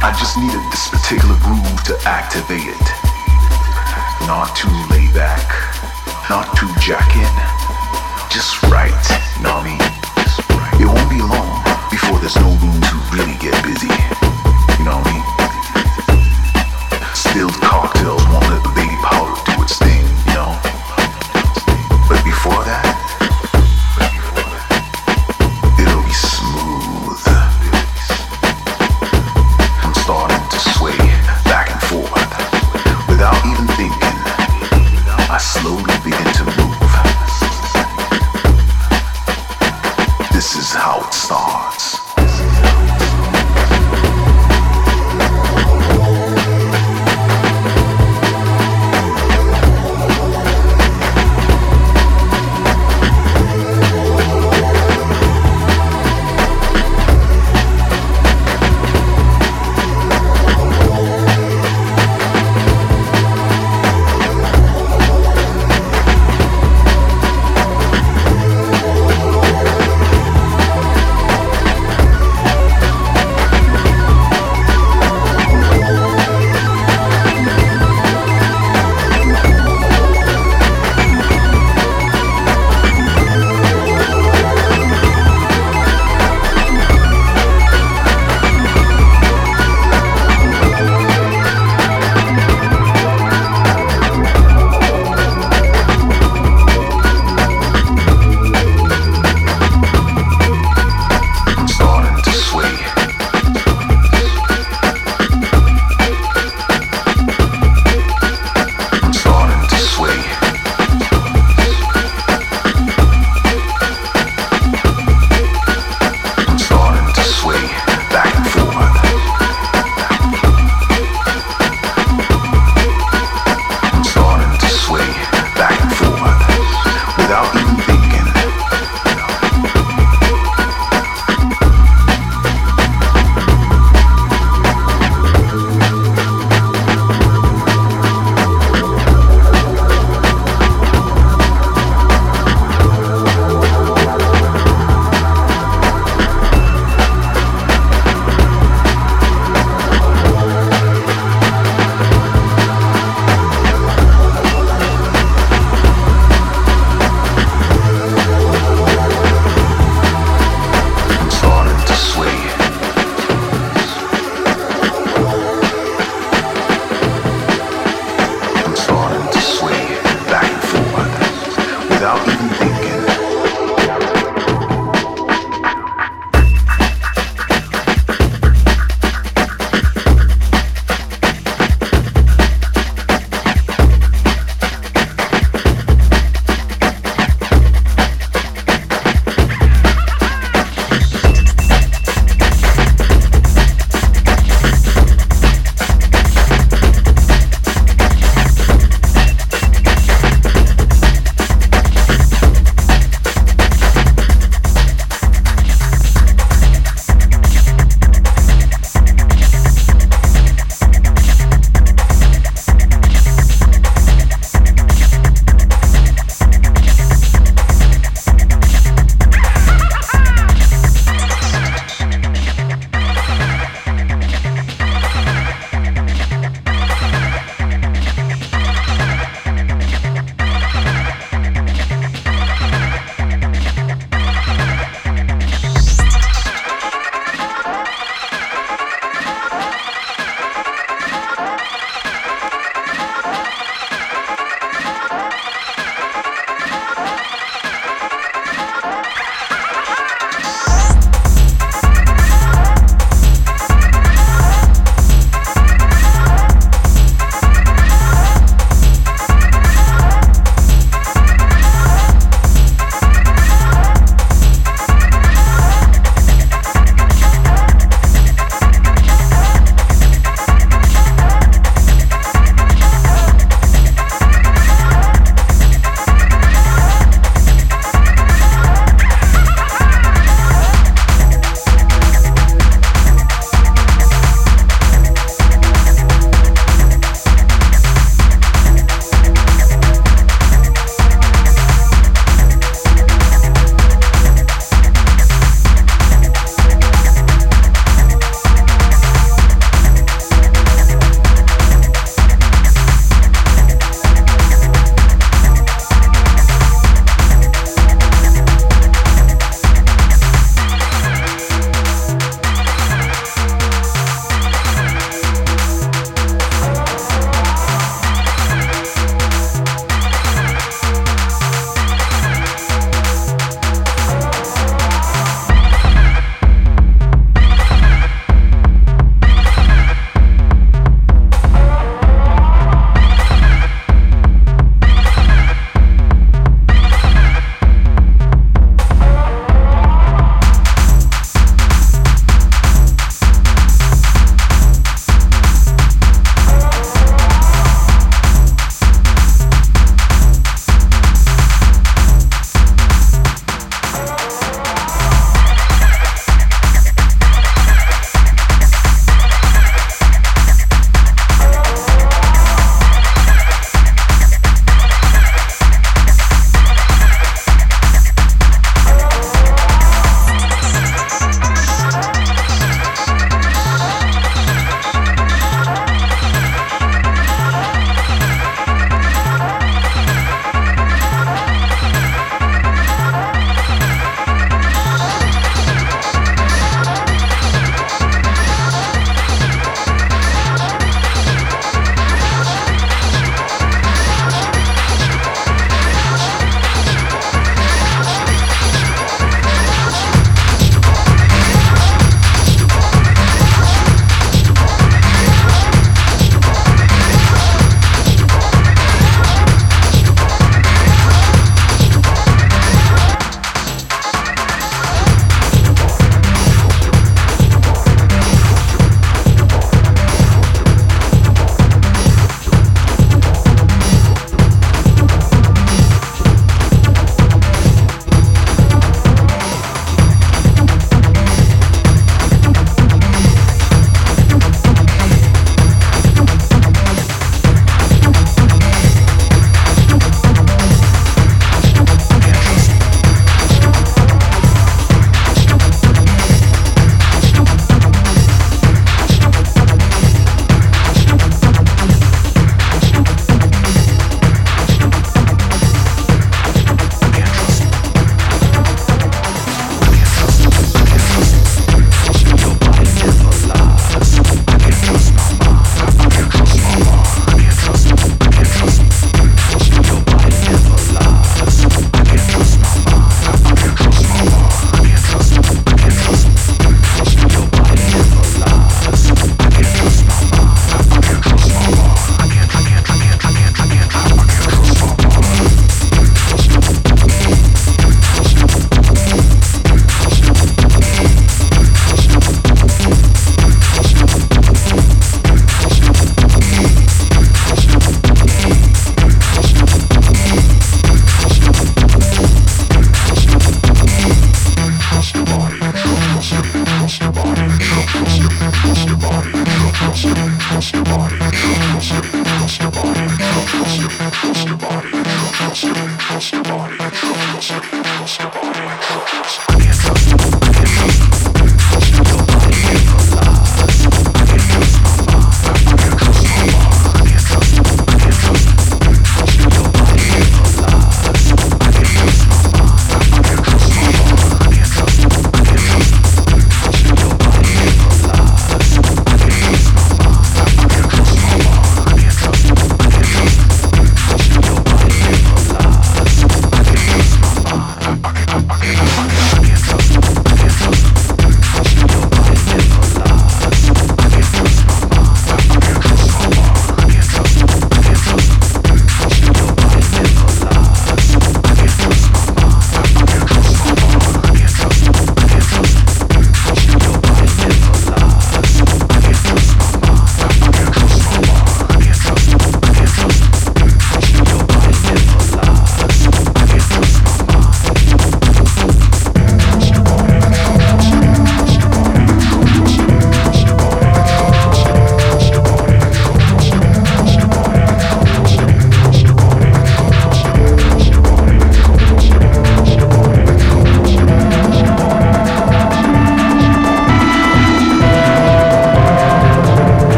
I just needed this particular groove to activate it. Not too laid back, not too jacket, just right, Nami. It won't be long before there's no room to really get busy. You know what I mean?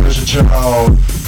Where's your child?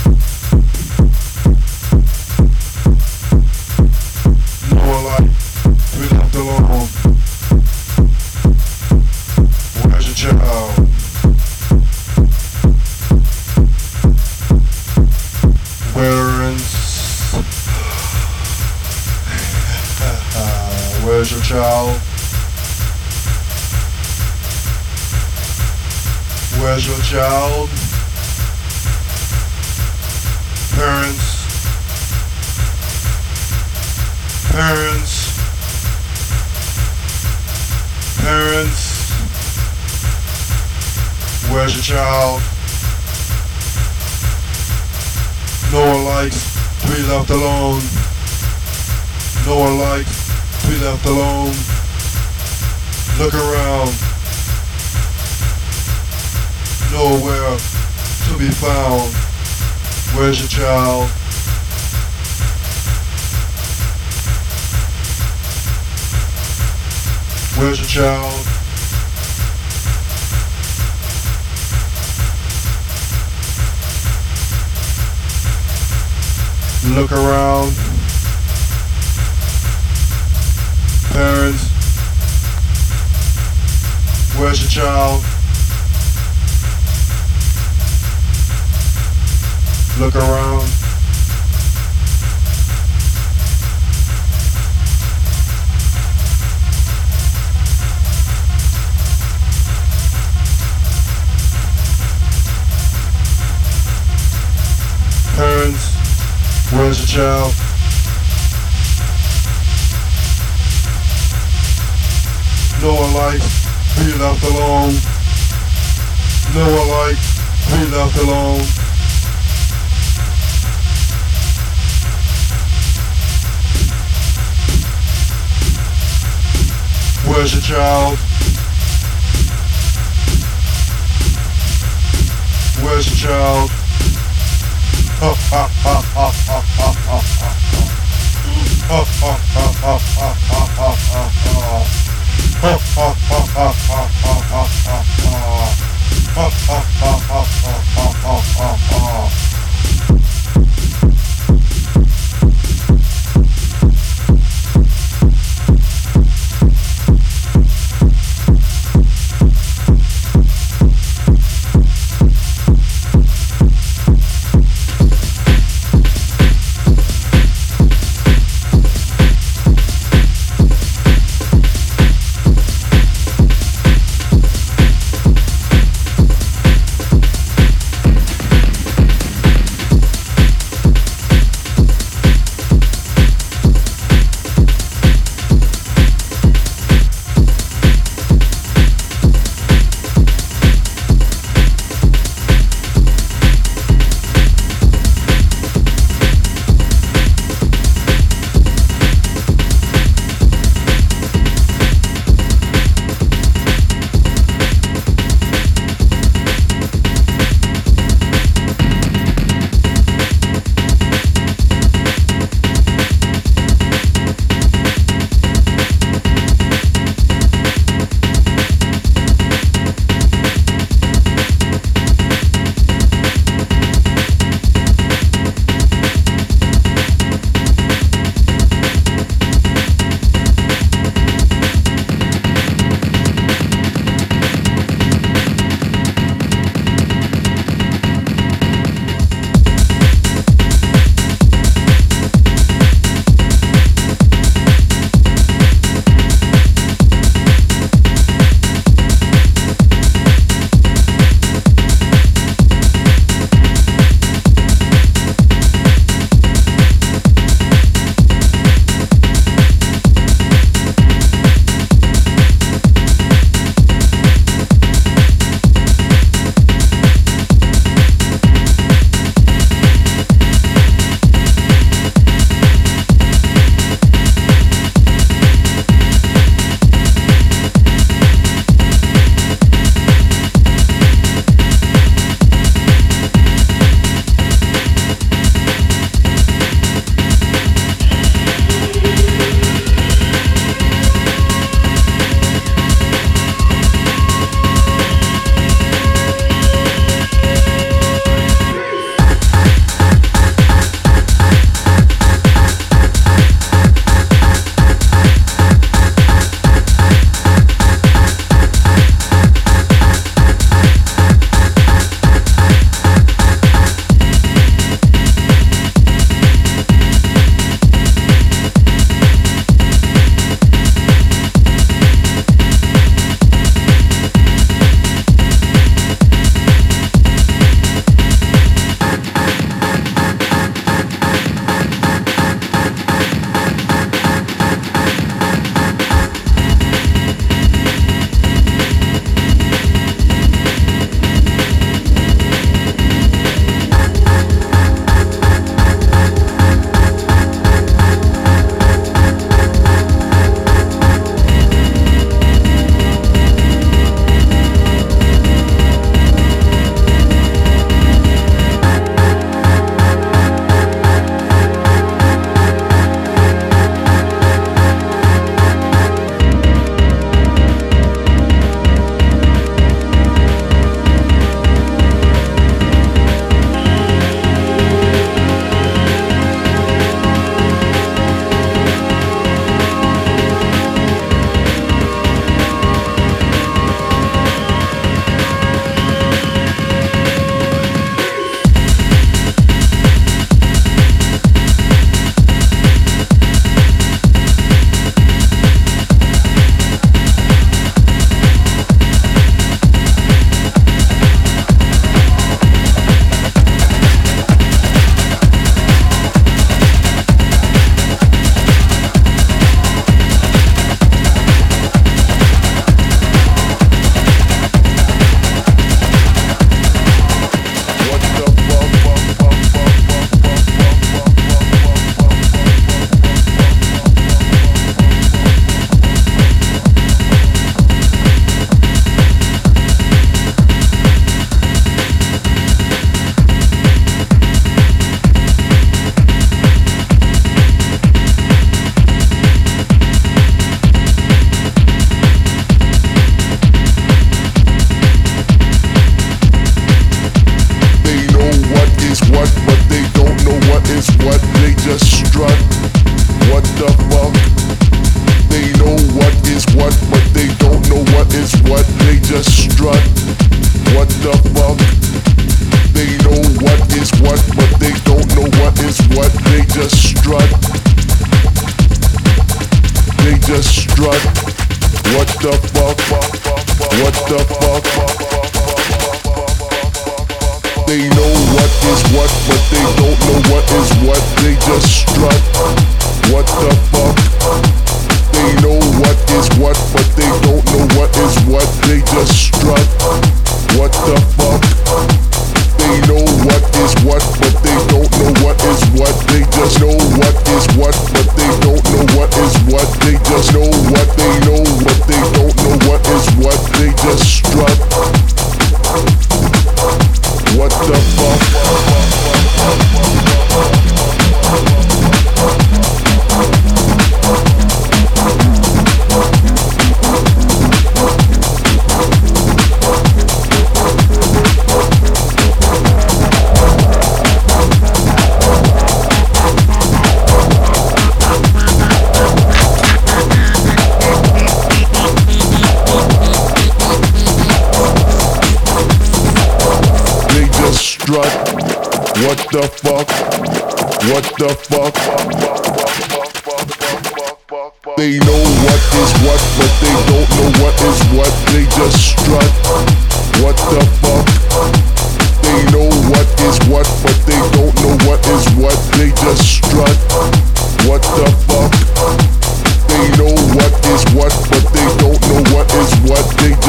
ha ha ha ha ha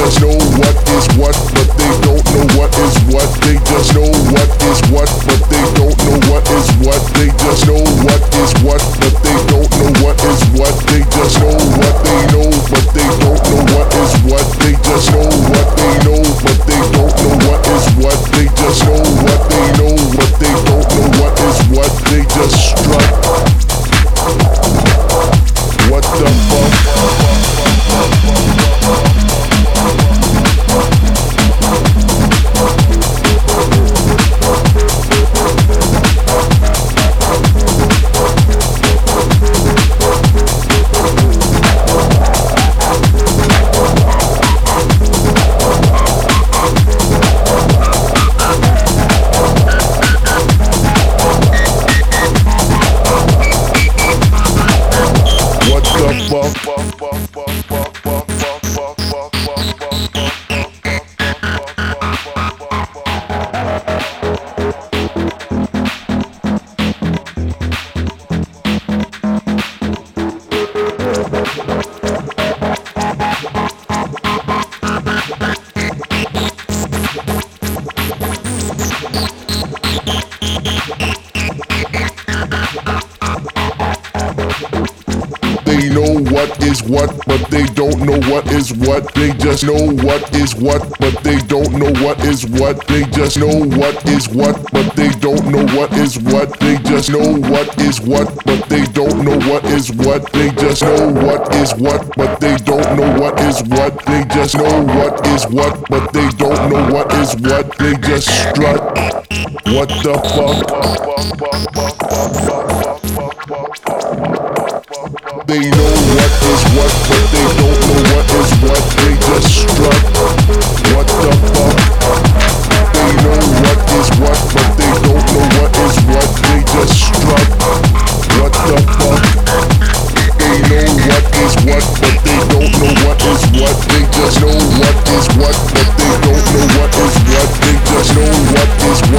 no is what, but they don't know what is what. They just know what is what, but they don't know what is what. They just know what is what, but they don't know what is what. They just know what is what, but they don't know what is what. They just strut. What the fuck?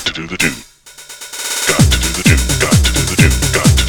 Got to do the do. Got to do the do. Got to do the do. Got